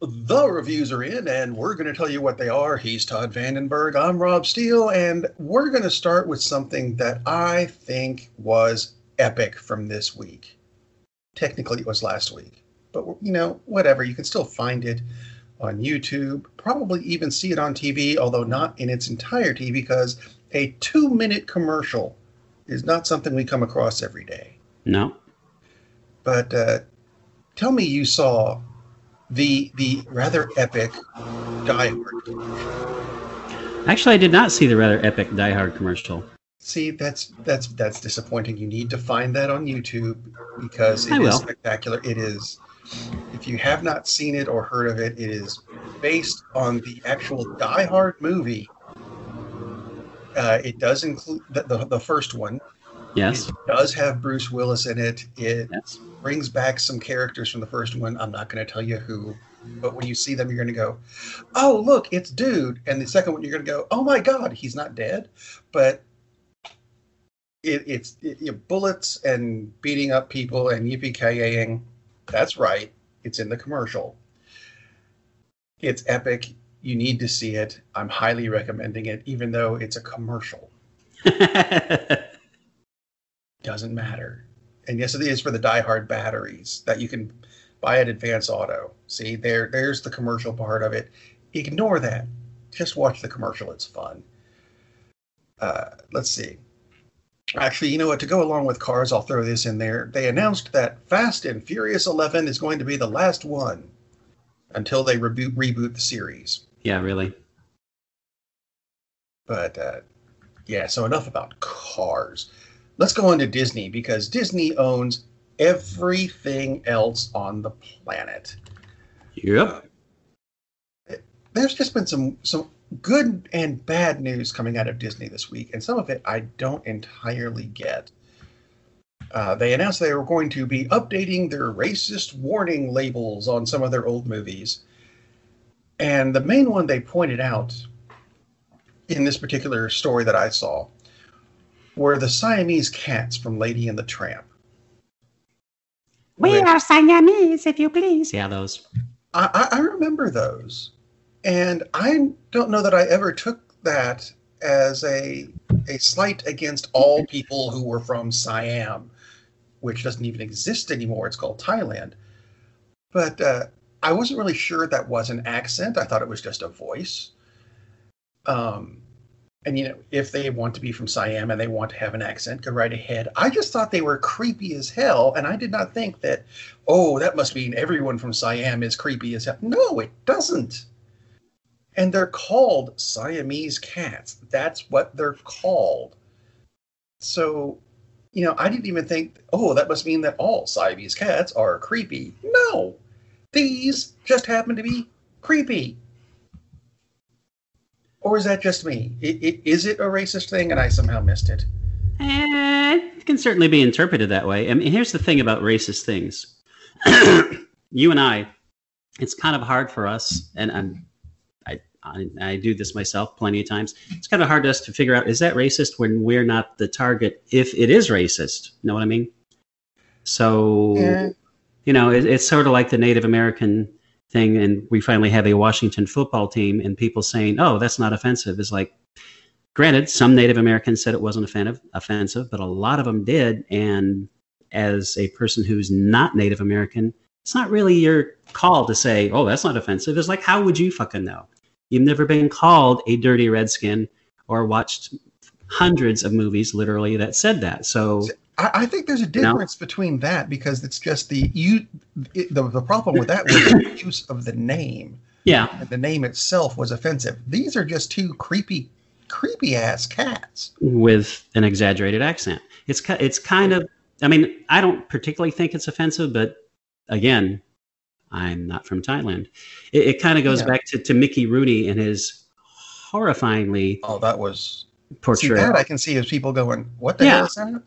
The reviews are in, and we're going to tell you what they are. He's Todd Vandenberg. I'm Rob Steele, and we're going to start with something that I think was epic from this week. Technically, it was last week, but you know, whatever. You can still find it on YouTube, probably even see it on TV, although not in its entirety because a two minute commercial is not something we come across every day. No. But uh, tell me you saw the the rather epic Die Hard. Actually, I did not see the rather epic Die Hard commercial. See, that's that's that's disappointing. You need to find that on YouTube because it I is will. spectacular. It is. If you have not seen it or heard of it, it is based on the actual Die Hard movie. Uh, it does include the, the, the first one. Yes. It does have Bruce Willis in it. It Yes. brings back some characters from the first one. I'm not going to tell you who, but when you see them, you're going to go, "Oh, look, it's dude." And the second one, you're going to go, "Oh my God, he's not dead." But it, it's it, bullets and beating up people and yippee ki That's right. It's in the commercial. It's epic. You need to see it. I'm highly recommending it, even though it's a commercial. Doesn't matter. And yes, it is for the Die Hard batteries that you can buy at Advance Auto. See, there, there's the commercial part of it. Ignore that. Just watch the commercial. It's fun. Uh, let's see. Actually, you know what? To go along with cars, I'll throw this in there. They announced that Fast and Furious 11 is going to be the last one until they reboot reboot the series. yeah, really. But uh, yeah, so enough about cars. Let's go on to Disney because Disney owns everything else on the planet. Yep. There's just been some some good and bad news coming out of Disney this week, and some of it I don't entirely get. Uh, they announced they were going to be updating their racist warning labels on some of their old movies. And the main one they pointed out in this particular story that I saw were the Siamese cats from Lady and the Tramp. We Which- are Siamese, if you please. Yeah, those. I, I I remember those, and I don't know that I ever took that as a a slight against all people who were from Siam, which doesn't even exist anymore. It's called Thailand. But uh, I wasn't really sure that was an accent. I thought it was just a voice. Um, and you know, if they want to be from Siam and they want to have an accent, go right ahead. I just thought they were creepy as hell, and I did not think that oh, that must mean everyone from Siam is creepy as hell. No, it doesn't. And they're called Siamese cats. That's what they're called. So, you know, I didn't even think, oh, that must mean that all Siamese cats are creepy. No, these just happen to be creepy. Or is that just me? I- i- Is it a racist thing and I somehow missed it? Eh, it can certainly be interpreted that way. I mean, here's the thing about racist things. you and I, it's kind of hard for us, and I'm, I, I, I do this myself plenty of times. It's kind of hard to us to figure out is that racist when we're not the target if it is racist. You Know what I mean? So, Yeah. you know, it, it's sort of like the Native American thing, and we finally have a Washington football team, and people saying, "Oh, that's not offensive." Is like, granted, some Native Americans said it wasn't offensive, offensive, but a lot of them did. And as a person who's not Native American, it's not really your call to say, "Oh, that's not offensive." It's like, how would you fucking know? You've never been called a dirty redskin or watched hundreds of movies, literally, that said that. So, I, I think there's a No. difference between that because it's just the you. It, the the problem with that was the use of the name. yeah, And the name itself was offensive. These are just two creepy, creepy ass cats. with an exaggerated accent. It's it's kind of. I mean, I don't particularly think it's offensive, but again, I'm not from Thailand. It, it kind of goes Yeah. back to, to Mickey Rooney and his horrifyingly Oh, that was see that I can see as people going, "What the Yeah. hell is that?"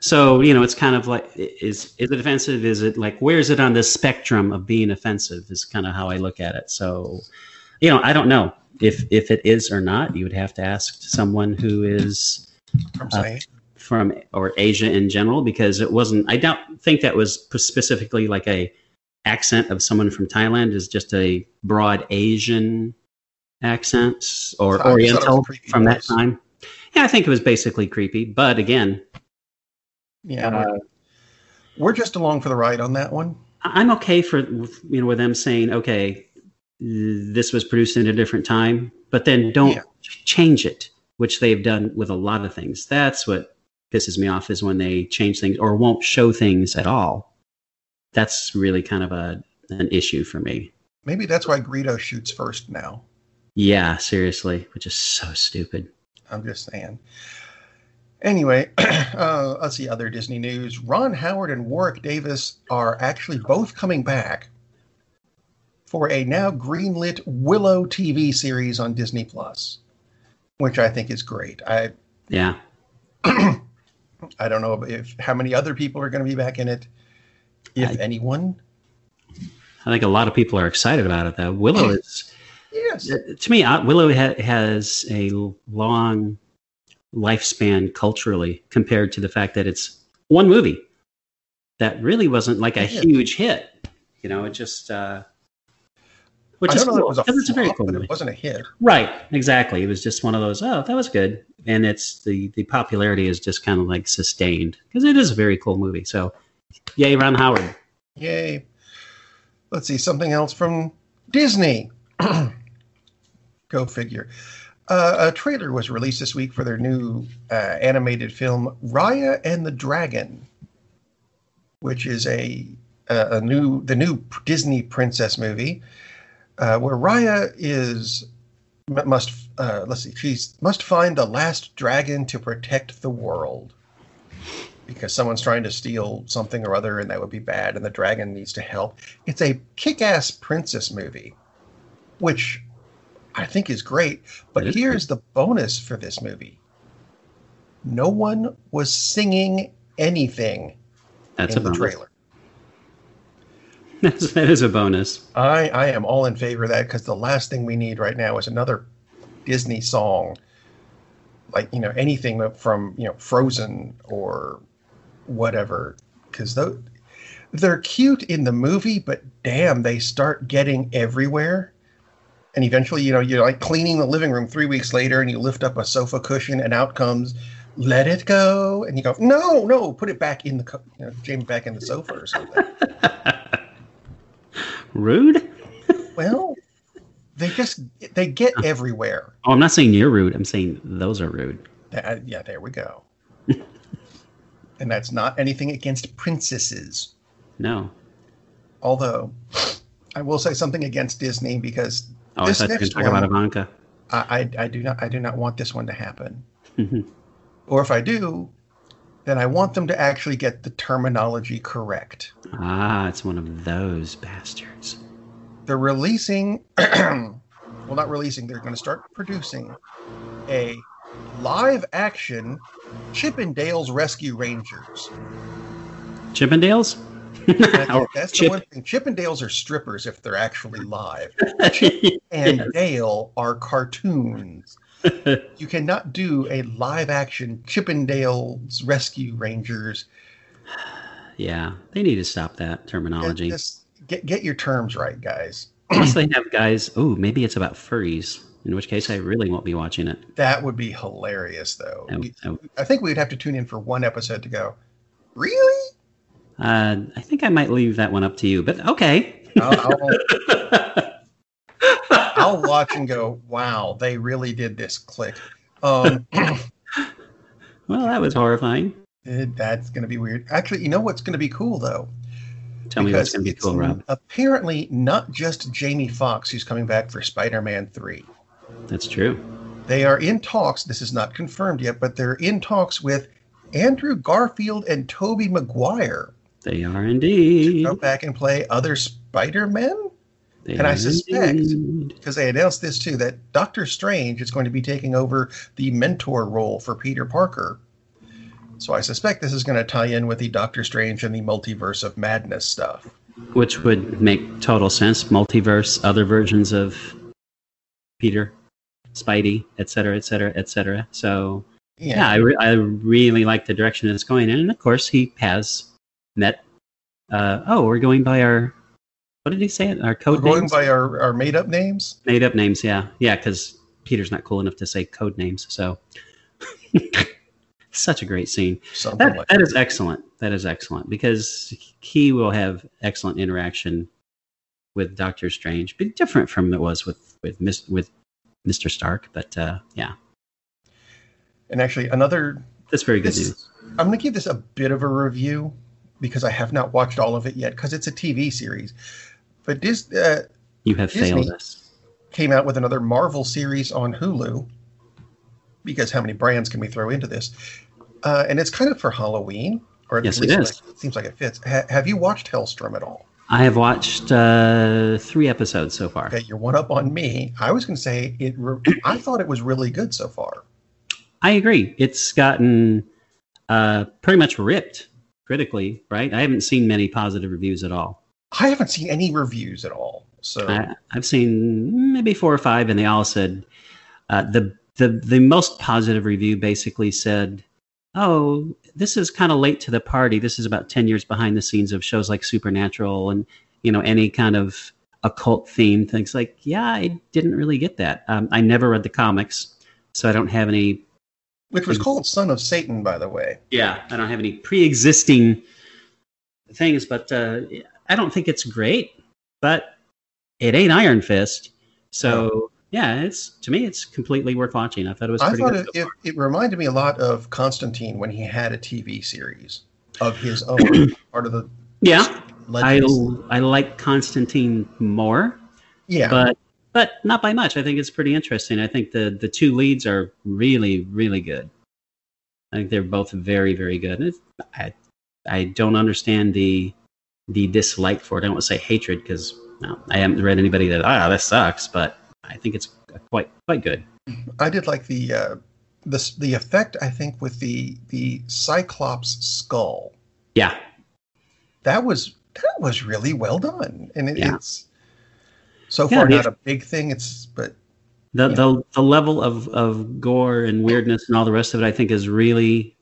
So you know, it's kind of like is is it offensive? Is it like where is it on the spectrum of being offensive? Is kind of how I look at it. So, you know, I don't know if if it is or not. You would have to ask someone who is From Uh, from or Asia in general because it wasn't. I don't think that was specifically like a accent of someone from Thailand is just a broad Asian accent or I thought it was Oriental from that time. Yeah, I think it was basically creepy, but again, Yeah, uh, we're, we're just along for the ride on that one. I'm okay for you know with them saying, okay, this was produced in a different time, but then don't Yeah. change it, which they've done with a lot of things. That's what pisses me off is when they change things or won't show things at all. That's really kind of a an issue for me. Maybe that's why Greedo shoots first now. Yeah, seriously, which is so stupid. I'm just saying. Anyway, uh, let's see other Disney news. Ron Howard and Warwick Davis are actually both coming back for a now greenlit Willow TV series on Disney Plus, which I think is great. I Yeah, I don't know if how many other people are going to be back in it, if I- anyone. I think a lot of people are excited about it though. Willow is Yes. to me, uh, Willow ha- has a long lifespan culturally compared to the fact that it's one movie that really wasn't like a huge hit. You know, it just uh, which I is cool it was a because it's a very cool but movie. it wasn't a hit. Right, exactly. It was just one of those. Oh, that was good, and it's the the popularity is just kind of like sustained because it is a very cool movie. So, yay, Ron Howard. Yay. Let's see, something else from Disney. Go figure. Uh, a trailer was released this week for their new uh, animated film, Raya and the Dragon, which is a, a, new the new Disney princess movie, uh, where Raya is must uh, let's see, she must find the last dragon to protect the world because someone's trying to steal something or other and that would be bad and the dragon needs to help. It's a kick-ass princess movie, which I think is great. But is here's the bonus for this movie. No one was singing anything That's in a the bonus. trailer. That's, that is a bonus. I, I am all in favor of that because the last thing we need right now is another Disney song, like you know anything from you know Frozen or whatever. Because though they're cute in the movie, but damn, they start getting everywhere. And eventually, you know, you're like cleaning the living room three weeks later, and you lift up a sofa cushion, and out comes "Let It Go," and you go, "No, no, put it back in the, co- you know, Jamie back in the sofa or something." Rude? Well, they just they get oh. everywhere. Oh, I'm not saying you're rude. I'm saying those are rude. That- uh, yeah, there we go. and that's not anything against princesses. No. Although I will say something against Disney because Oh, This I thought you were next going to talk about Ivanka. I, I, I do not I do not want this one to happen. Mhm. Or if I do, then I want them to actually get the terminology correct. ah, it's one of those bastards. They're releasing well not releasing, they're going to start producing a live action Chippendales Rescue Rangers. Chippendales? That's, that's the Chip- one thing. Chippendales are strippers if they're actually live, and Dale are cartoons. You cannot do a live action Chippendales Rescue Rangers. yeah, they need to stop that terminology. Just get get your terms right, guys. Unless they have guys, oh, maybe it's about furries, in which case I really won't be watching it. That would be hilarious, though. I- I- I think we'd have to tune in for one episode to go. Really? Uh, I think I might leave that one up to you, but okay. I'll, I'll, I'll watch and go. Wow, they really did this. Click. Um, well, that was horrifying. That's going to be weird. Actually, you know what's going to be cool though? Tell me what's going to be cool, Rob. Apparently, not just Jamie Foxx who's coming back for Spider-Man Three. That's true. They are in talks. This is not confirmed yet, but they're in talks with Andrew Garfield and Tobey Maguire They are indeed. come back and play other Spider-Men. They and I suspect- Because they announced this too that Doctor Strange is going to be taking over the mentor role for Peter Parker. So I suspect this is going to tie in with the Doctor Strange and the Multiverse of Madness stuff. Which would make total sense. Multiverse, other versions of Peter, Spidey, et cetera, et cetera, et cetera. So, yeah, I, re- I really like the direction it's going in. And of course, he has met. Uh, oh, we're going by our what did he say? Our We're code going names, by our, our made up names. made up names. Yeah, yeah, because Peter's not cool enough to say code names. So, such a great scene. Something That, like that is excellent. That is excellent because he will have excellent interaction with Doctor Strange, but different from it was with with Mis- with Mister Stark. But uh, yeah, And actually, another. that's very good This- news. I'm going to give this a bit of a review because I have not watched all of it yet because it's a TV series. But this uh, You have Disney- failed us. came out with another Marvel series on Hulu because how many brands can we throw into this? Uh, and it's kind of for Halloween, or at Yes, it least is. like- it seems like it fits. Ha- have you watched Helstrom at all? I have watched uh, three episodes so far. Okay, you're one up on me. I was going to say it. Re- I thought it was really good so far. I agree. It's gotten uh, pretty much ripped critically, right? I haven't seen many positive reviews at all. I haven't seen any reviews at all. So I, I've seen maybe four or five, and they all said uh, the the the most positive review basically said, "Oh, this is kind of late to the party. This is about ten years behind the scenes of shows like Supernatural and you know any kind of occult theme things." Like, yeah, I didn't really get that. Um, I never read the comics, so I don't have any which was called Son of Satan, by the way. yeah, I don't have any pre-existing things, but uh, I don't think it's great. But it ain't Iron Fist, so yeah, it's to me it's completely worth watching. I thought it was I thought good. it, it, it reminded me a lot of Constantine when he had a TV series of his own, part of the yeah, I. I like Constantine more, yeah, but but not by much. I think it's pretty interesting. I think the the two leads are really really good. I think they're both very very good. And I I don't understand the the dislike for it. I don't want to say hatred because no, I haven't read anybody that ah that sucks, but I think it's quite quite good. I did like the uh, the the effect. I think with the the Cyclops skull Yeah, that was that was really well done, and it, Yeah. it's so Yeah, far not a big thing. It's but the Yeah. the the level of of gore and weirdness and all the rest of it, I think, is really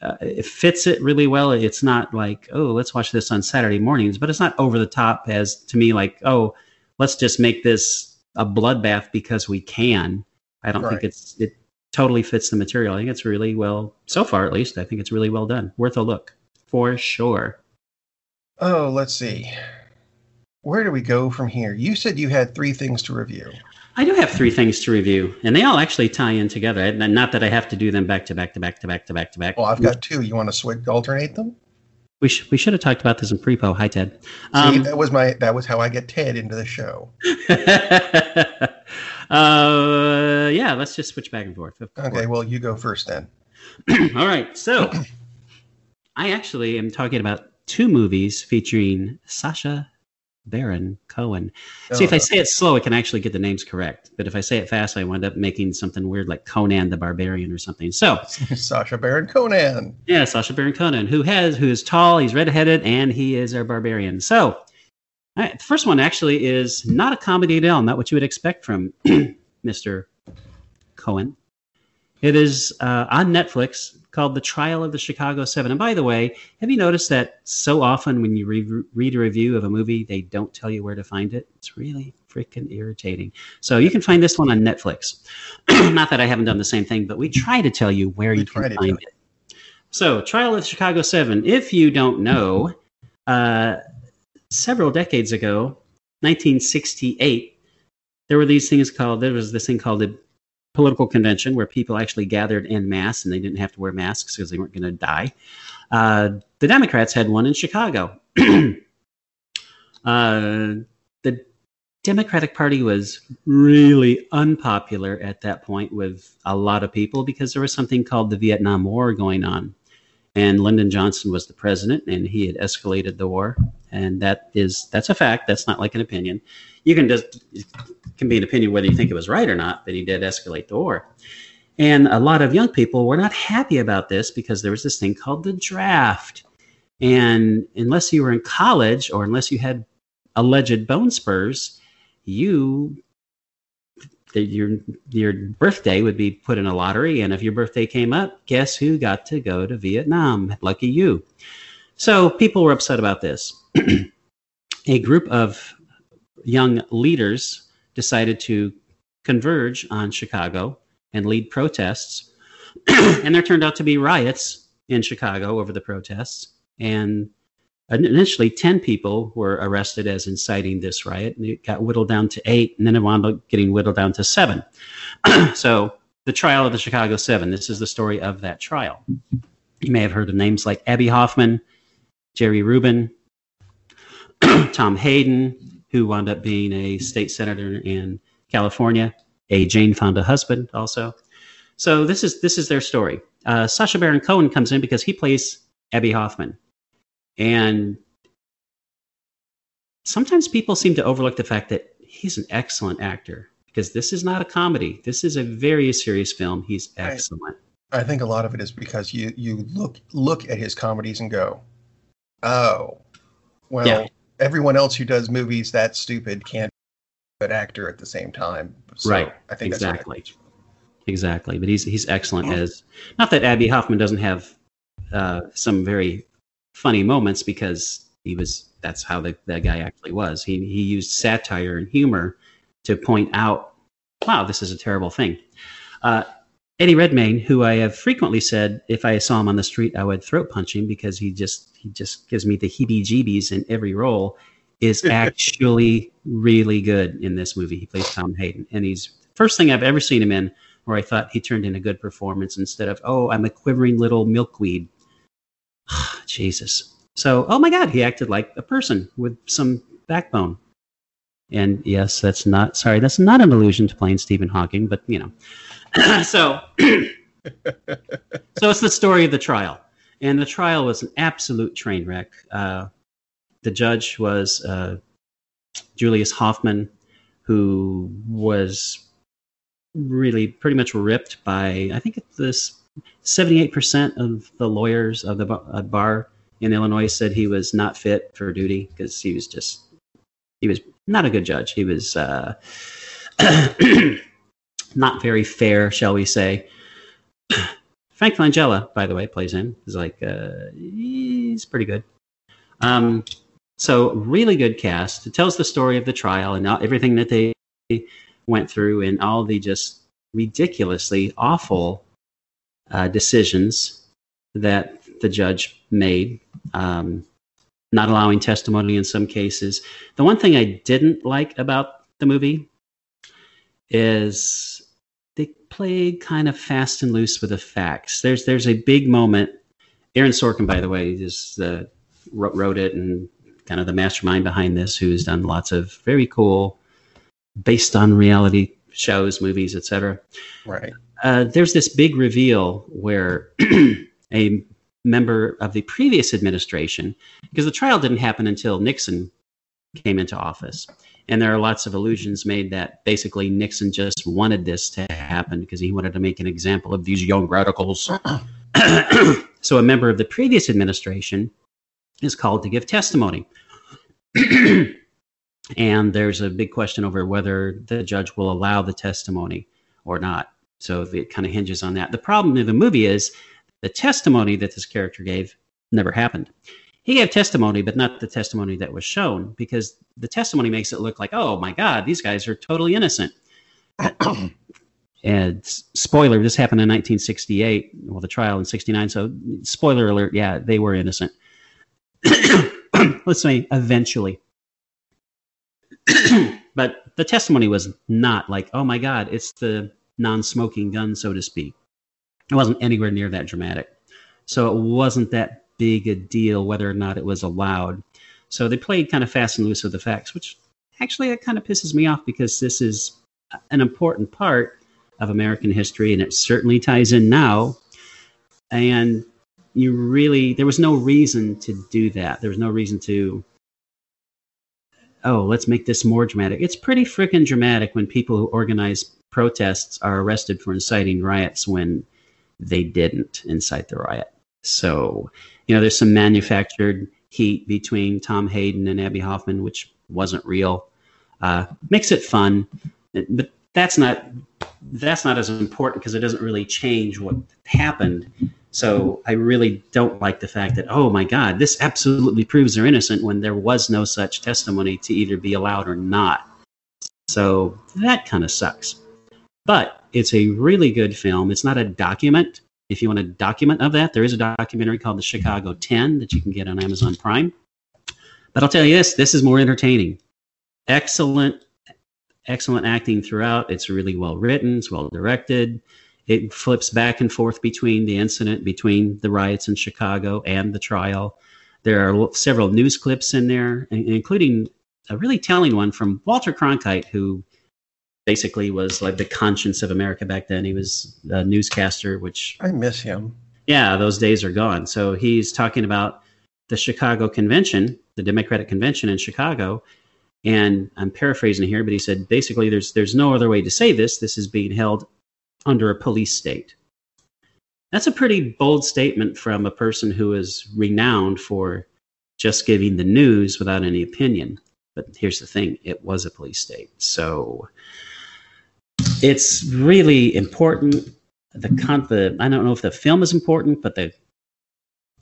uh, it fits it really well. It's not like oh, let's watch this on Saturday mornings, but it's not over the top as to me like oh, let's just make this a bloodbath because we can. I don't Right. think it's it totally fits the material. I think it's really well so far at least. I think it's really well done. Worth a look for sure. oh, let's see. Where do we go from here? You said you had three things to review. I do have three things to review, and they all actually tie in together. Not that I have to do them back to back to back to back to back to back. Well, I've got two. You want to switch, alternate them? We, sh- we should have talked about this in pre-po. Hi, Ted. See, Um, that was my that was how I get Ted into the show. uh, yeah, let's just switch back and forth. Okay, well, you go first then. All right. So, I actually am talking about two movies featuring Sacha Baron Cohen. See, if I Oh, say it slow, I can actually get the names correct. But if I say it fast, I wind up making something weird like Conan the Barbarian or something. So, Sasha Baron Conan. Yeah, Sasha Baron Conan, who has who is tall, he's redheaded, and he is our barbarian. So, all right, the first one actually is not a comedy at all, not what you would expect from Mr. Cohen. It is uh, on Netflix called The Trial of the Chicago Seven. And by the way, have you noticed that so often when you re- read a review of a movie, they don't tell you where to find it? It's really freaking irritating. So you can find this one on Netflix. not that I haven't done the same thing, but we try to tell you where We you can find it. So, Trial of the Chicago Seven. If you don't know, uh, several decades ago, 1968, there were these things called, there was this thing called a political convention where people actually gathered in mass and they didn't have to wear masks because they weren't going to die. Uh, the Democrats had one in Chicago. uh, the Democratic Party was really unpopular at that point with a lot of people because there was something called the Vietnam War going on. And Lyndon Johnson was the president and he had escalated the war. And that is that's a fact. That's not like an opinion. You can just can be an opinion whether you think it was right or not, but he did escalate the war. And a lot of young people were not happy about this because there was this thing called the draft. And unless you were in college or unless you had alleged bone spurs, you your your birthday would be put in a lottery, and if your birthday came up, guess who got to go to Vietnam? Lucky you. So people were upset about this. a group of young leaders decided to converge on Chicago and lead protests. and there turned out to be riots in Chicago over the protests. And initially, 10 people were arrested as inciting this riot. And it got whittled down to eight, and then it wound up getting whittled down to seven. so, the trial of the Chicago Seven. This is the story of that trial. You may have heard of names like Abbie Hoffman, Jerry Rubin, Tom Hayden, who wound up being a state senator in California, a Jane Fonda husband also. So this is this is their story. Uh, Sacha Baron Cohen comes in because he plays Abbie Hoffman, and sometimes people seem to overlook the fact that he's an excellent actor because this is not a comedy. This is a very serious film. He's excellent. I, I think a lot of it is because you you look look at his comedies and go, oh, well, yeah. Everyone else who does movies that stupid can't be a good actor at the same time. So right. I think exactly. Exactly, but he's he's excellent as not that Abbie Hoffman doesn't have uh, some very funny moments because he was that's how the, that guy actually was. He he used satire and humor to point out, wow, this is a terrible thing. Uh, Eddie Redmayne, who I have frequently said if I saw him on the street, I would throat punch him because he just he just gives me the heebie-jeebies in every role, is actually really good in this movie. He plays Tom Hayden, and he's first thing I've ever seen him in where I thought he turned in a good performance instead of oh I'm a quivering little milkweed. Jesus. So oh my God, he acted like a person with some backbone. And yes, that's not sorry, that's not an allusion to playing Stephen Hawking, but you know. so, so it's the story of the trial, and the trial was an absolute train wreck. Uh, the judge was uh, Julius Hoffman, who was really pretty much ripped by I think this 78% of the lawyers of the bar in Illinois said he was not fit for duty because he was just he was not a good judge. He was uh, not very fair, shall we say. Frank Langella, by the way, plays him. He's like uh, he's pretty good. Um, so really good cast. It tells the story of the trial and everything that they went through and all the just ridiculously awful uh, decisions that the judge made. Um, not allowing testimony in some cases. The one thing I didn't like about the movie is they played kind of fast and loose with the facts. There's there's a big moment. Aaron Sorkin, by the way, is uh, wrote, wrote it and kind of the mastermind behind this, who's done lots of very cool, based on reality shows, movies, etc. Right. Uh, there's this big reveal where a member of the previous administration, because the trial didn't happen until Nixon came into office. And there are lots of allusions made that basically Nixon just wanted this to happen because he wanted to make an example of these young radicals. so a member of the previous administration is called to give testimony. and there's a big question over whether the judge will allow the testimony or not. So it kind of hinges on that. The problem in the movie is the testimony that this character gave never happened. He gave testimony, but not the testimony that was shown, because the testimony makes it look like, oh my God, these guys are totally innocent. and spoiler, this happened in 1968, well, the trial in 69. So, spoiler alert, yeah, they were innocent. Let's say eventually. but the testimony was not like, oh my God, it's the non smoking gun, so to speak. It wasn't anywhere near that dramatic. So it wasn't that big a deal whether or not it was allowed. So they played kind of fast and loose with the facts, which actually that kind of pisses me off because this is an important part of American history and it certainly ties in now. And you really, there was no reason to do that. There was no reason to, oh, let's make this more dramatic. It's pretty freaking dramatic when people who organize protests are arrested for inciting riots when they didn't incite the riot. So, you know, there's some manufactured heat between Tom Hayden and Abbie Hoffman, which wasn't real. Uh, makes it fun, but that's not that's not as important because it doesn't really change what happened. So I really don't like the fact that, oh my God, this absolutely proves they're innocent when there was no such testimony to either be allowed or not. So that kind of sucks. But it's a really good film. It's not a document. If you want a document of that, there is a documentary called The Chicago 10 that you can get on Amazon Prime. But I'll tell you this this is more entertaining. Excellent, excellent acting throughout. It's really well written, it's well directed. It flips back and forth between the incident, between the riots in Chicago and the trial. There are several news clips in there, including a really telling one from Walter Cronkite, who basically was like the conscience of America back then. He was a newscaster, which I miss him. Yeah, those days are gone. So he's talking about the Chicago Convention, the Democratic Convention in Chicago, and I'm paraphrasing here, but he said basically there's there's no other way to say this. This is being held under a police state. That's a pretty bold statement from a person who is renowned for just giving the news without any opinion. But here's the thing it was a police state. So it's really important. The, con- the I don't know if the film is important, but the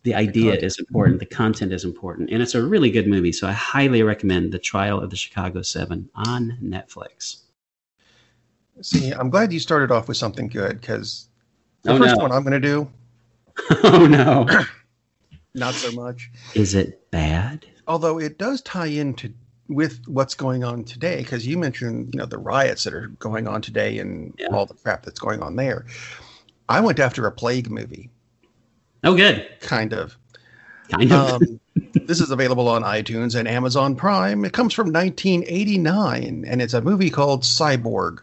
the idea the is important. The content is important, and it's a really good movie. So I highly recommend The Trial of the Chicago Seven on Netflix. See, I'm glad you started off with something good because the oh, first no. one I'm going to do. oh no, not so much. Is it bad? Although it does tie into with what's going on today because you mentioned you know the riots that are going on today and yeah. all the crap that's going on there. I went after a plague movie. Oh good. Kind of. Kind of. Um, this is available on itunes and amazon prime. It comes from 1989 and it's a movie called cyborg.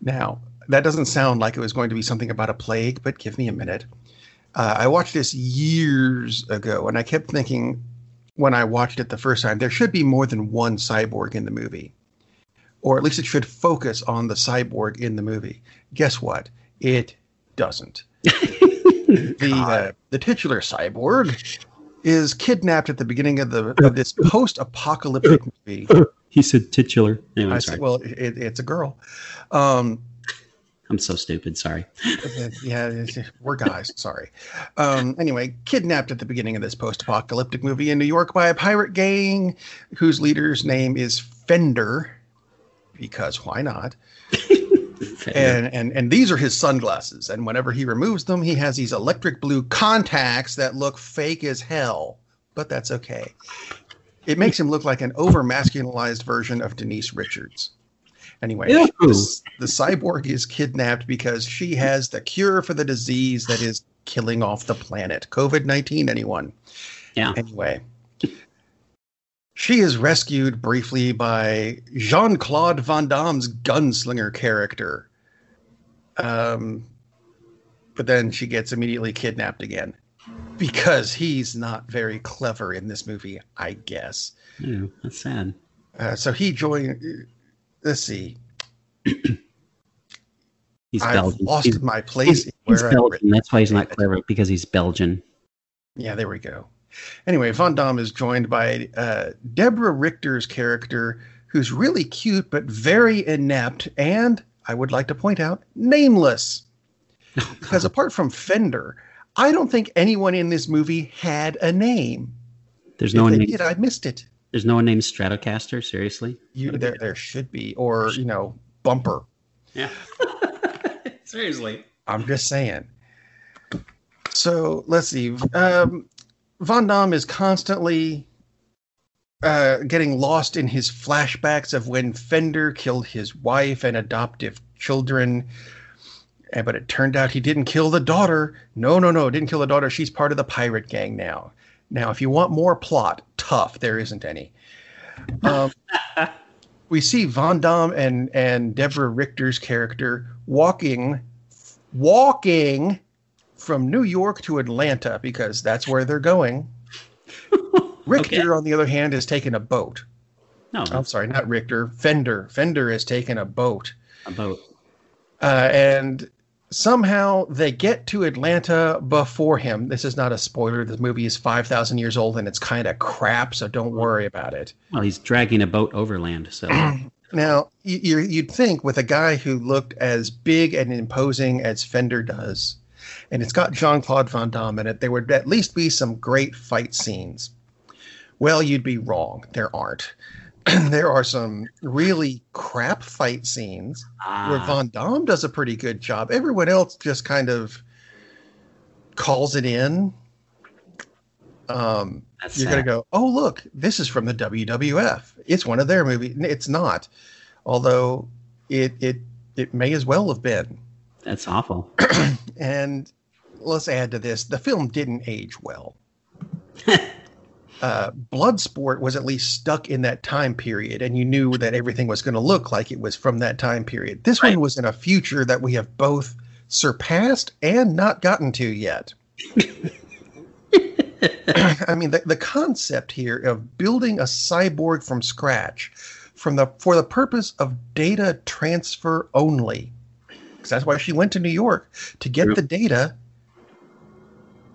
Now that doesn't sound like it was going to be something about a plague but give me a minute. Uh, i watched this years ago and i kept thinking when I watched it the first time, there should be more than one cyborg in the movie. Or at least it should focus on the cyborg in the movie. Guess what? It doesn't. the uh, the titular cyborg is kidnapped at the beginning of the of this post-apocalyptic movie. He said titular. Anyway, I said, well, it, it's a girl. Um, I'm so stupid. Sorry. yeah, we're guys. Sorry. Um, anyway, kidnapped at the beginning of this post-apocalyptic movie in New York by a pirate gang whose leader's name is Fender, because why not? and and and these are his sunglasses, and whenever he removes them, he has these electric blue contacts that look fake as hell, but that's okay. It makes him look like an over masculinized version of Denise Richards. Anyway, the, the cyborg is kidnapped because she has the cure for the disease that is killing off the planet. COVID 19, anyone? Yeah. Anyway, she is rescued briefly by Jean Claude Van Damme's gunslinger character. Um, but then she gets immediately kidnapped again because he's not very clever in this movie, I guess. Yeah, that's sad. Uh, so he joined let's see. he's I've Belgian. lost he's, my place. He's, he's Belgian. That's why he's not clever because he's Belgian. Yeah, there we go. Anyway, Van Damme is joined by uh, Deborah Richter's character, who's really cute but very inept, and I would like to point out, nameless. Because apart from Fender, I don't think anyone in this movie had a name. There's no if one they did. I missed it. There's no one named Stratocaster. Seriously, you there there should be, or you know, Bumper. Yeah. Seriously, I'm just saying. So let's see. Um, Van Damme is constantly uh, getting lost in his flashbacks of when Fender killed his wife and adoptive children. And, but it turned out he didn't kill the daughter. No, no, no, didn't kill the daughter. She's part of the pirate gang now. Now, if you want more plot, tough. There isn't any. Um, we see Van Damme and and Deborah Richter's character walking, walking from New York to Atlanta because that's where they're going. Richter, okay. on the other hand, has taken a boat. No, I'm sorry, not Richter. Fender. Fender has taken a boat. A boat. Uh, and somehow they get to Atlanta before him. This is not a spoiler. The movie is 5,000 years old and it's kind of crap, so don't worry about it. Well, he's dragging a boat overland. So now you, you'd think with a guy who looked as big and imposing as Fender does, and it's got Jean Claude Van Damme in it, there would at least be some great fight scenes. Well, you'd be wrong. There aren't. there are some really crap fight scenes where Ah, Von Damme does a pretty good job. Everyone else just kind of calls it in. Um, that's you're going to go, oh, look, this is from the WWF. It's one of their movies. It's not, although it it it may as well have been. That's awful. And let's add to this: the film didn't age well. uh, Bloodsport was at least stuck in that time period, and you knew that everything was going to look like it was from that time period. This Right. one was in a future that we have both surpassed and not gotten to yet. I mean, the, the concept here of building a cyborg from scratch, from the for the purpose of data transfer only, because that's why she went to New York to get True. the data.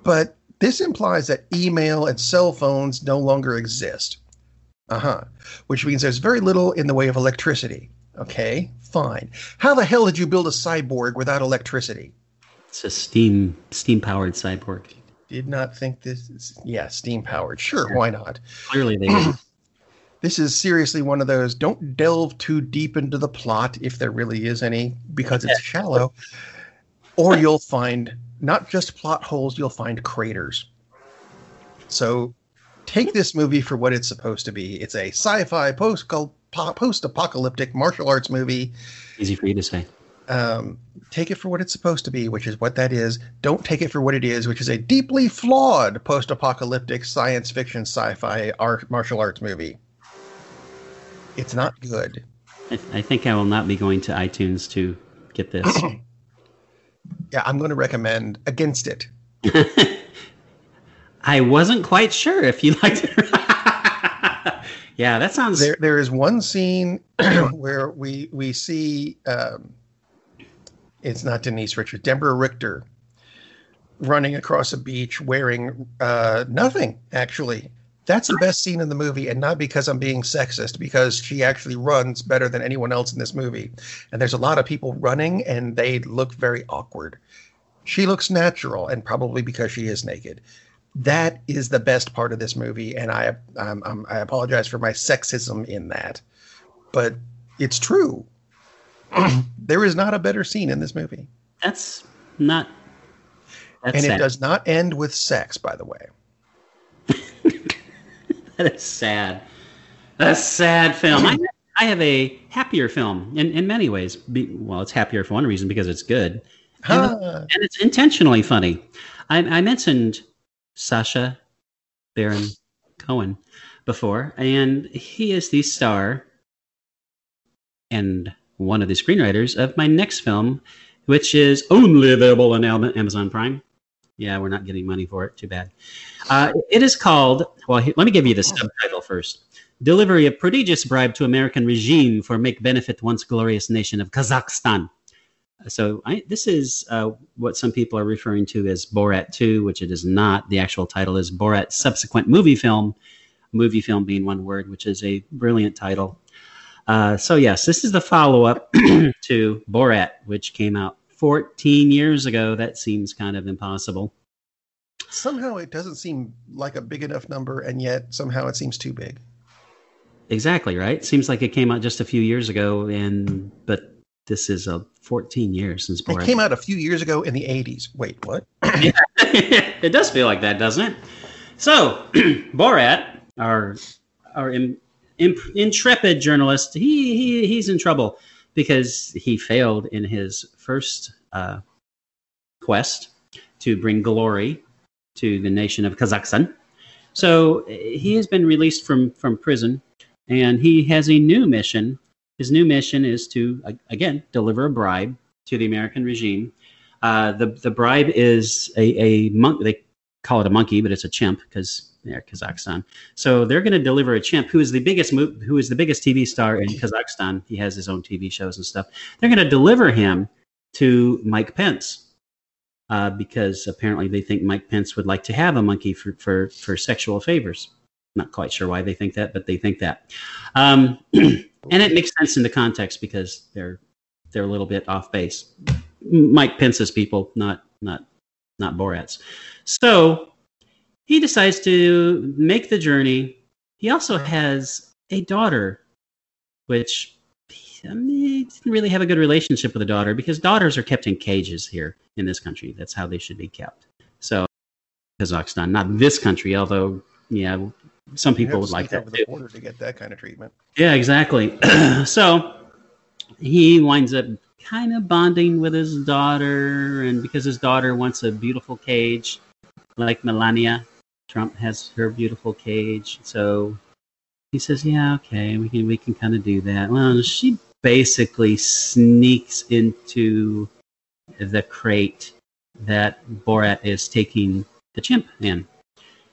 But this implies that email and cell phones no longer exist. Uh huh. Which means there's very little in the way of electricity. Okay, fine. How the hell did you build a cyborg without electricity? It's a steam steam powered cyborg. Did not think this. Is, yeah, steam powered. Sure, why not? Clearly, they. This is seriously one of those. Don't delve too deep into the plot if there really is any, because it's shallow. Or you'll find not just plot holes, you'll find craters. So take this movie for what it's supposed to be. It's a sci-fi post post-apocalyptic martial arts movie. Easy for you to say. Um, take it for what it's supposed to be, which is what that is. Don't take it for what it is, which is a deeply flawed post-apocalyptic science fiction sci-fi art martial arts movie. It's not good. I, I think I will not be going to iTunes to get this. Yeah, I'm going to recommend against it. I wasn't quite sure if you liked it. yeah, that sounds. There, there is one scene where we we see um, it's not Denise Richards, Deborah Richter running across a beach wearing uh, nothing. Actually, that's the best scene in the movie, and not because I'm being sexist, because she actually runs better than anyone else in this movie. And there's a lot of people running, and they look very awkward. She looks natural, and probably because she is naked. That is the best part of this movie, and I um, um, I apologize for my sexism in that, but it's true. there is not a better scene in this movie, That's not. That's and sad. it does not end with sex. By the way, That is sad. A sad film. I, I have a happier film in, in many ways. Be, well, it's happier for one reason because it's good, huh. and it's intentionally funny. I, I mentioned Sacha Baron Cohen before, and he is the star and one of the screenwriters of my next film, which is only available on Amazon Prime. Yeah, we're not getting money for it. Too bad. Uh, it is called. Well, let me give you the subtitle first. Delivery of prodigious bribe to American regime for make benefit once glorious nation of Kazakhstan. So I, this is uh, what some people are referring to as Borat 2, which it is not. The actual title is Borat subsequent movie film. Movie film being one word, which is a brilliant title. Uh, so yes, this is the follow-up to Borat, which came out 14 years ago. That seems kind of impossible. Somehow it doesn't seem like a big enough number, and yet somehow it seems too big. Exactly right. Seems like it came out just a few years ago, and but this is a 14 years since It Borat. came out a few years ago in the '80s. Wait, what? it does feel like that, doesn't it? So, Borat, our our im, imp, intrepid journalist, he, he he's in trouble because he failed in his first uh, quest to bring glory to the nation of Kazakhstan. So he has been released from from prison, and he has a new mission. His new mission is to again deliver a bribe to the American regime. Uh, the the bribe is a a monk. They call it a monkey, but it's a chimp because Kazakhstan. So they're going to deliver a chimp who is the biggest mo- who is the biggest TV star in Kazakhstan. He has his own TV shows and stuff. They're going to deliver him to Mike Pence uh, because apparently they think Mike Pence would like to have a monkey for for for sexual favors. Not quite sure why they think that, but they think that, um, and it makes sense in the context because they're they're a little bit off base. Mike Pence's people, not not not Borat's. So he decides to make the journey. He also has a daughter, which I mean, he didn't really have a good relationship with a daughter because daughters are kept in cages here in this country. That's how they should be kept. So Kazakhstan, not this country, although yeah, some people would like that over the border to get that kind of treatment. Yeah, exactly. so he winds up kind of bonding with his daughter, and because his daughter wants a beautiful cage, like Melania, Trump has her beautiful cage. So he says, "Yeah, okay, we can we can kind of do that." Well, she basically sneaks into the crate that Borat is taking the chimp in.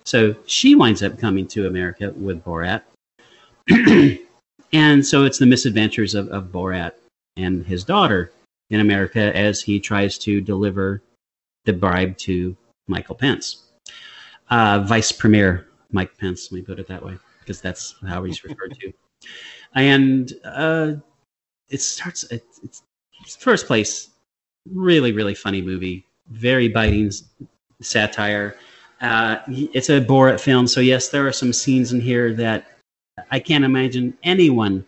So she winds up coming to America with Borat. and so it's the misadventures of, of Borat and his daughter in America as he tries to deliver the bribe to Michael Pence. Uh, Vice Premier Mike Pence, let me put it that way, because that's how he's referred to. And uh, it starts, it, it's first place, really, really funny movie, very biting satire. Uh, it's a Borat film, so yes, there are some scenes in here that I can't imagine anyone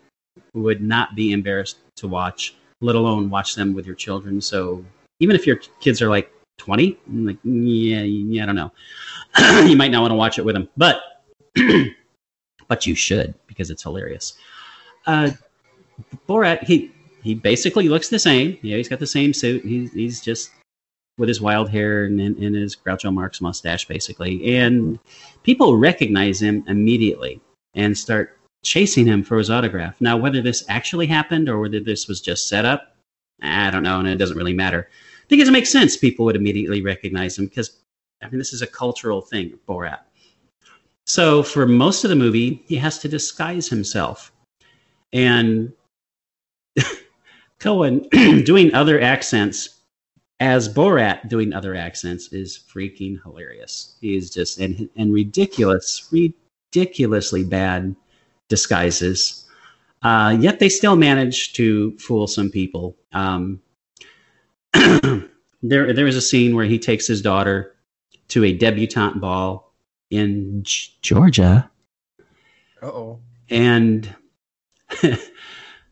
would not be embarrassed to watch, let alone watch them with your children. So even if your kids are like 20, I'm like, yeah, yeah, I don't know. you might not want to watch it with them, but but you should because it's hilarious. Uh, Borat, he he basically looks the same. Yeah, he's got the same suit. He's he's just with his wild hair and, and his Groucho Marx mustache, basically. And people recognize him immediately and start chasing him for his autograph. Now, whether this actually happened or whether this was just set up, I don't know, and it doesn't really matter. Because it makes sense people would immediately recognize him because, I mean, this is a cultural thing, Borat. So for most of the movie, he has to disguise himself. And Cohen doing other accents as Borat doing other accents is freaking hilarious. He's just and and ridiculous, ridiculously bad disguises. Uh, yet they still manage to fool some people. Um, there there is a scene where he takes his daughter to a debutante ball in G- Georgia. oh. And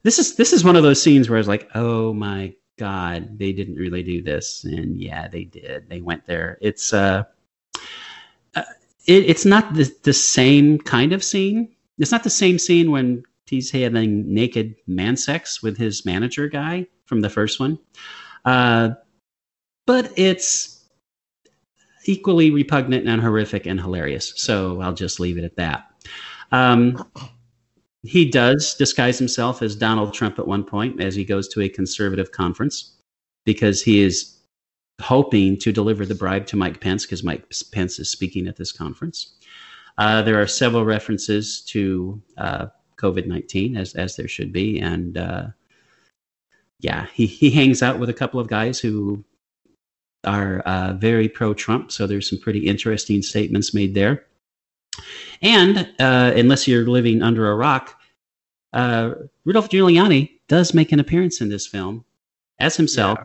this is this is one of those scenes where I was like, oh my God, they didn't really do this, and yeah, they did. They went there. It's uh, uh it, it's not the the same kind of scene. It's not the same scene when he's having naked man sex with his manager guy from the first one, uh, but it's equally repugnant and horrific and hilarious. So I'll just leave it at that. Um, he does disguise himself as Donald Trump at one point as he goes to a conservative conference because he is hoping to deliver the bribe to Mike Pence because Mike Pence is speaking at this conference. Uh, there are several references to uh, COVID 19, as, as there should be. And uh, yeah, he, he hangs out with a couple of guys who are uh, very pro Trump. So there's some pretty interesting statements made there. And uh, unless you're living under a rock, uh, Rudolph Giuliani does make an appearance in this film as himself. Yeah.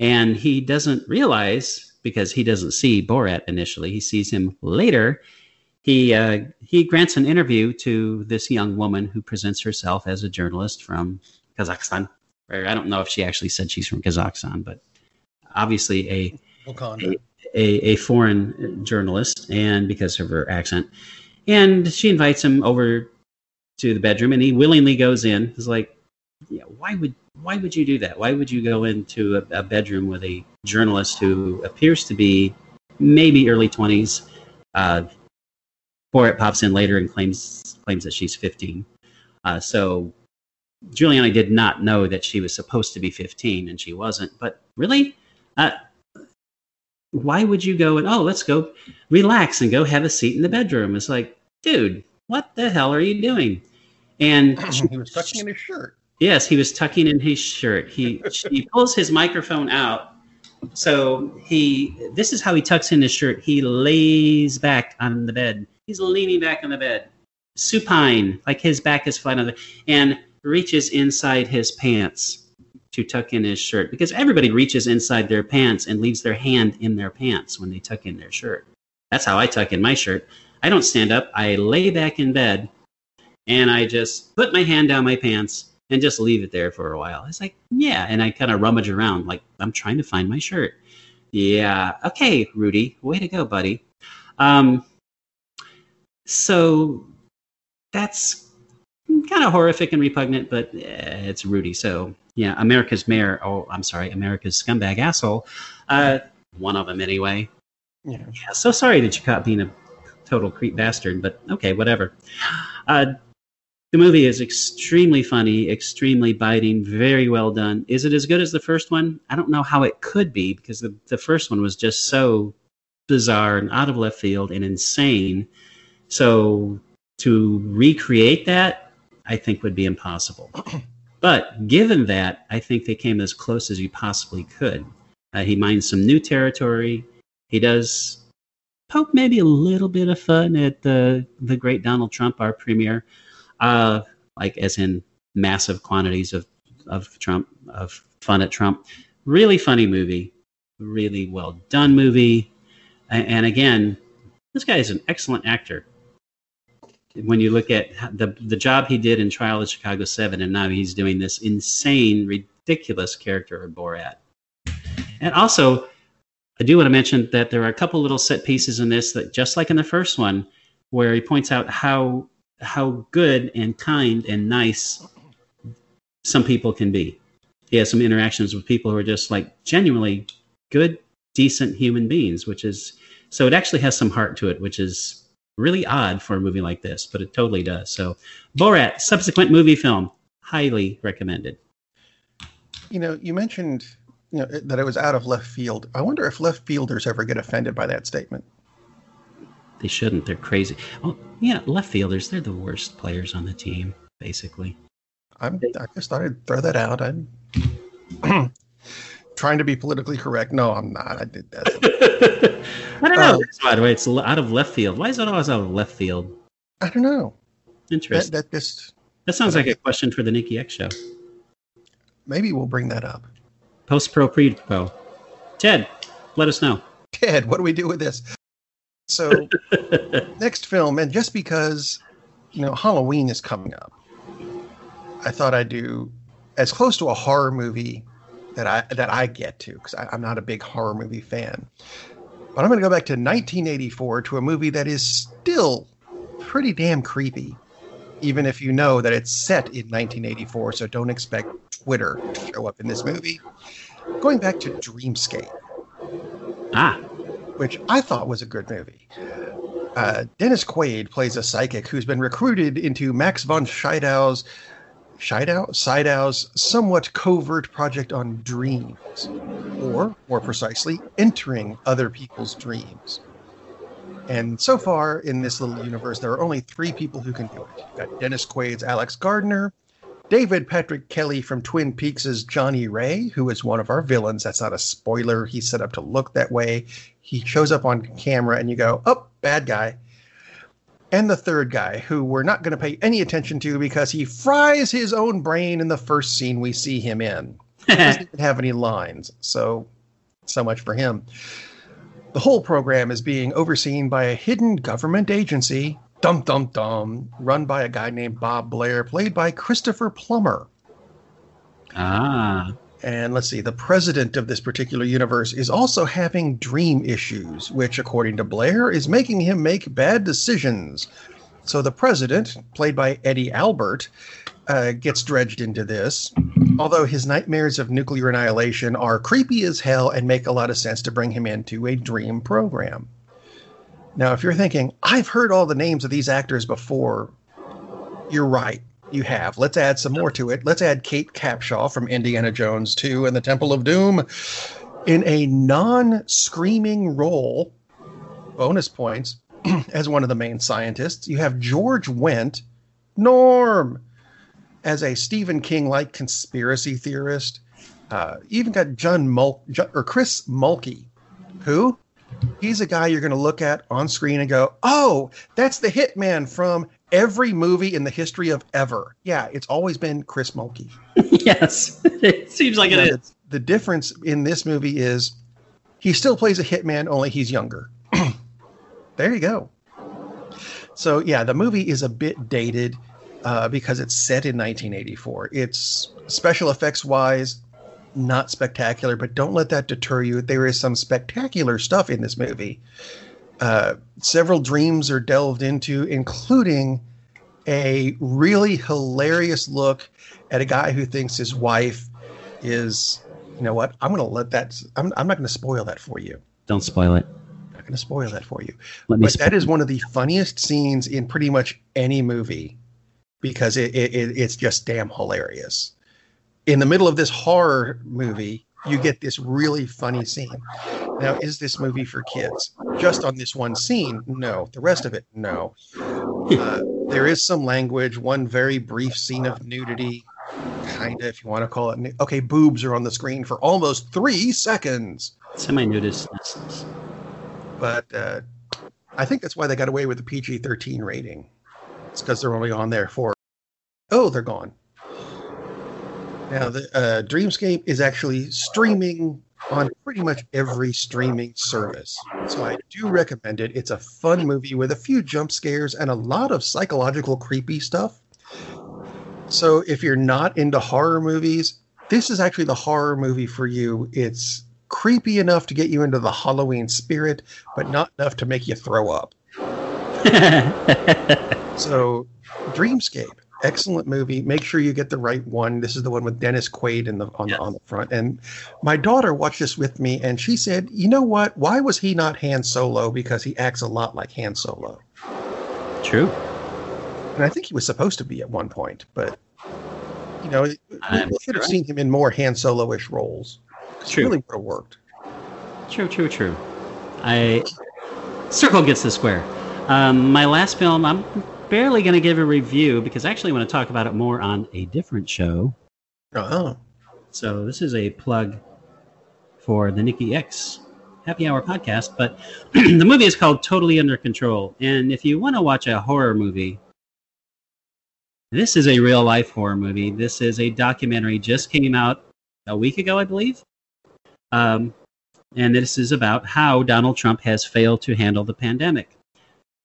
And he doesn't realize because he doesn't see Borat initially. He sees him later. He uh, he grants an interview to this young woman who presents herself as a journalist from Kazakhstan. Or I don't know if she actually said she's from Kazakhstan, but obviously a a, a, a foreign journalist, and because of her accent. And she invites him over to the bedroom, and he willingly goes in. He's like, yeah, why would why would you do that? Why would you go into a, a bedroom with a journalist who appears to be maybe early twenties? Uh, it pops in later and claims claims that she's fifteen. Uh, so Giuliani did not know that she was supposed to be 15 and she wasn't. But really, uh, why would you go and oh, let's go relax and go have a seat in the bedroom? It's like, dude, what the hell are you doing? And he was tucking in his shirt. Yes, he was tucking in his shirt. He he pulls his microphone out. So he this is how he tucks in his shirt. He lays back on the bed. He's leaning back on the bed, supine, like his back is flat on the and reaches inside his pants to tuck in his shirt because everybody reaches inside their pants and leaves their hand in their pants when they tuck in their shirt. That's how I tuck in my shirt. I don't stand up. I lay back in bed and I just put my hand down my pants and just leave it there for a while. It's like, yeah. And I kind of rummage around like I'm trying to find my shirt. Yeah. Okay, Rudy. Way to go, buddy. Um, so that's kind of horrific and repugnant, but eh, it's Rudy. So yeah, America's mayor. Oh, I'm sorry, America's scumbag asshole. Uh, one of them anyway. Yeah. Yeah. So sorry that you caught being a total creep bastard, but okay, whatever. Uh, the movie is extremely funny, extremely biting, very well done. Is it as good as the first one? I don't know how it could be because the, the first one was just so bizarre and out of left field and insane. So to recreate that, I think would be impossible. But given that, I think they came as close as you possibly could. Uh, he mines some new territory. He does poke maybe a little bit of fun at the the great Donald Trump, our premier, uh, like as in massive quantities of of Trump of fun at Trump. Really funny movie, really well done movie, and, and again, this guy is an excellent actor. When you look at the the job he did in Trial of Chicago Seven, and now he's doing this insane, ridiculous character of Borat, and also I do want to mention that there are a couple little set pieces in this that, just like in the first one, where he points out how how good and kind and nice some people can be. He has some interactions with people who are just like genuinely good, decent human beings, which is so it actually has some heart to it, which is really odd for a movie like this, but it totally does. So, Borat, subsequent movie film, highly recommended. You know, you mentioned you know that it was out of left field. I wonder if left fielders ever get offended by that statement. They shouldn't. They're crazy. Oh, yeah, left fielders, they're the worst players on the team, basically. I'm, I just thought I'd throw that out. I'm trying to be politically correct. No, I'm not. I did that. I don't know. Um, by the way, it's out of left field. Why is it always out of left field? I don't know. That, Interesting. That, that just sounds like a question for the Nikki X show. maybe we'll bring that up. Post pro, pre pro. Ted, let us know. Ted, what do we do with this? So next film, and just because you know Halloween is coming up, I thought I'd do as close to a horror movie that I that I get to because I'm not a big horror movie fan. But I'm going to go back to 1984 to a movie that is still pretty damn creepy, even if you know that it's set in 1984. So don't expect Twitter to show up in this movie. Going back to Dreamscape Ah, which I thought was a good movie. Uh, Dennis Quaid plays a psychic who's been recruited into Max von Sydow's Sydow? Sydow's somewhat covert project on dreams, or more precisely, entering other people's dreams. And so far in this little universe, there are only three people who can do it. You've got Dennis Quaid's Alex Gardner, David Patrick Kelly from Twin Peaks' Johnny Ray, who is one of our villains. That's not a spoiler. He's set up to look that way. He shows up on camera, and you go, oh, bad guy. And the third guy, who we're not going to pay any attention to because he fries his own brain in the first scene we see him in. He doesn't even have any lines. So, so much for him. The whole program is being overseen by a hidden government agency, dum dum dum, run by a guy named Bob Blair, played by Christopher Plummer. ah, And let's see, the president of this particular universe is also having dream issues, which, according to Blair, is making him make bad decisions. So the president, played by Eddie Albert, uh, gets dredged into this, although his nightmares of nuclear annihilation are creepy as hell and make a lot of sense to bring him into a dream program. Now, if you're thinking, I've heard all the names of these actors before, you're right. You have. Let's add some more to it. Let's add Kate Capshaw from Indiana Jones 2 and the Temple of Doom in a non screaming role, bonus points, as one of the main scientists. You have George Wendt, Norm, as a Stephen King like conspiracy theorist. Uh, even got John Mul- or Chris Mulkey, who he's a guy you're going to look at on screen and go, "Oh, that's the hitman from every movie in the history of ever. Yeah, it's always been Chris Mulkey. yes, it seems like it is. The, the difference in this movie is he still plays a hitman, only he's younger. there you go. So yeah, the movie is a bit dated uh, because it's set in 1984. It's special effects wise not spectacular, but don't let that deter you. There is some spectacular stuff in this movie. Uh, several dreams are delved into, including a really hilarious look at a guy who thinks his wife is, you know what? I'm going to let that, I'm, I'm not going to spoil that for you. Don't spoil it. I'm not going to spoil that for you. Let. But that is one of the funniest scenes in pretty much any movie because it, it it's just damn hilarious. In the middle of this horror movie, you get this really funny scene. Now, is this movie for kids? Just on this one scene? No. The rest of it? No. Uh, there is some language, one very brief scene of nudity, kind of, if you want to call it. nu- Okay, boobs are on the screen for almost three seconds Semi-nudist. but uh, I think that's why they got away with the PG 13 rating. It's because they're only on there for. Oh, they're gone. Now, the uh, Dreamscape is actually streaming on pretty much every streaming service. So I do recommend it. It's a fun movie with a few jump scares and a lot of psychological creepy stuff. So if you're not into horror movies, this is actually the horror movie for you. It's creepy enough to get you into the Halloween spirit, but not enough to make you throw up. So, Dreamscape, excellent movie. Make sure you get the right one. This is the one with Dennis Quaid in the on, Yes. the on the front. And my daughter watched this with me, and she said, "You know what? Why was he not Han Solo? Because he acts a lot like Han Solo." True. And I think he was supposed to be at one point, but you know, we I'm should have seen him in more Han Solo-ish roles. True. It really would have worked. True, true, true. I circle gets the square. Um, my last film, I'm barely going to give a review because I actually want to talk about it more on a different show. Oh, So this is a plug for the Nikki X Happy Hour podcast. But the movie is called Totally Under Control, and if you want to watch a horror movie, this is a real life horror movie. This is a documentary just came out a week ago, I believe. Um, and this is about how Donald Trump has failed to handle the pandemic.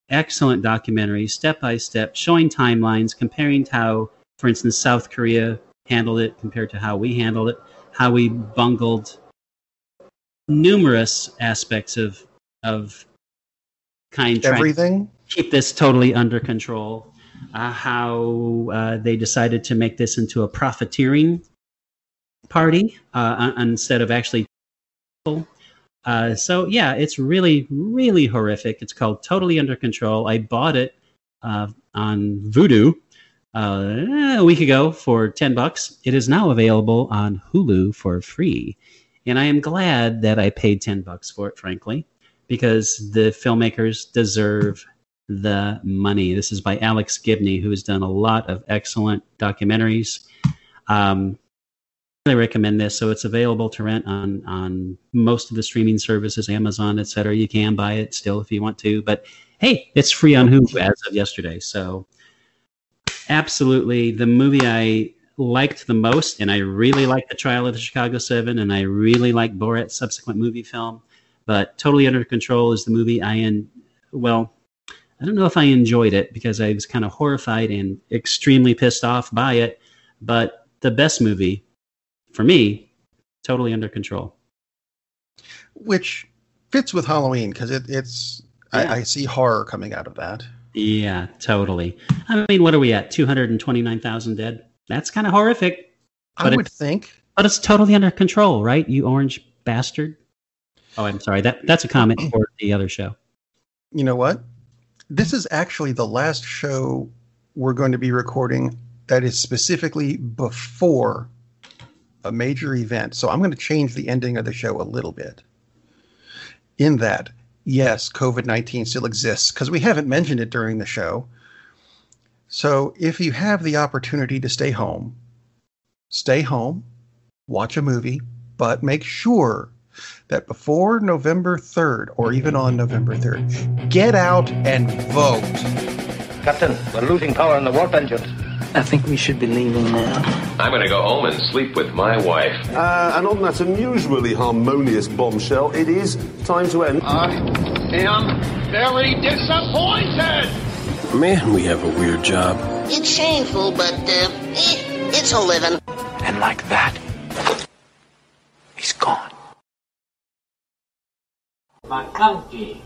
Excellent documentary, step by step, showing timelines, comparing how, for instance, South Korea handled it compared to how we handled it, how we bungled numerous aspects of of kind everything. keep this totally under control. Uh, how uh, they decided to make this into a profiteering party uh, instead of actually. Uh, so yeah, it's really, really horrific. It's called Totally Under Control. I bought it uh, on Vudu uh, a week ago for ten bucks. It is now available on Hulu for free, and I am glad that I paid ten bucks for it. Frankly, because the filmmakers deserve the money. This is by Alex Gibney, who has done a lot of excellent documentaries. Um, I recommend this. So it's available to rent on on most of the streaming services, Amazon, etc. You can buy it still if you want to, but hey, it's free on Hulu as of yesterday. So absolutely, the movie I liked the most, and I really liked the Trial of the Chicago Seven, and I really like Borat's subsequent movie film. But Totally Under Control is the movie I in well, I don't know if I enjoyed it because I was kind of horrified and extremely pissed off by it. But the best movie for me, totally under control. which fits with Halloween because it, it's Yeah. I, I see horror coming out of that. Yeah, totally. I mean, what are we at? 229,000 dead? That's kind of horrific, I would think. but it's totally under control, right? You orange bastard. Oh, I'm sorry. That That's a comment for the other show. You know what? This is actually the last show we're going to be recording that is specifically before a major event. So I'm going to change the ending of the show a little bit. In that, yes, COVID 19 still exists because we haven't mentioned it during the show. So if you have the opportunity to stay home, stay home, watch a movie, but make sure that before November 3rd or even on November 3rd, get out and vote. Captain, we're losing power in the warp engines. I think we should be leaving now. I'm gonna go home and sleep with my wife. Uh, and on that unusually harmonious bombshell, it is time to end. I am very disappointed! Man, we have a weird job. It's shameful, but, uh, eh, it's a living. And like that, he's gone. McConkey.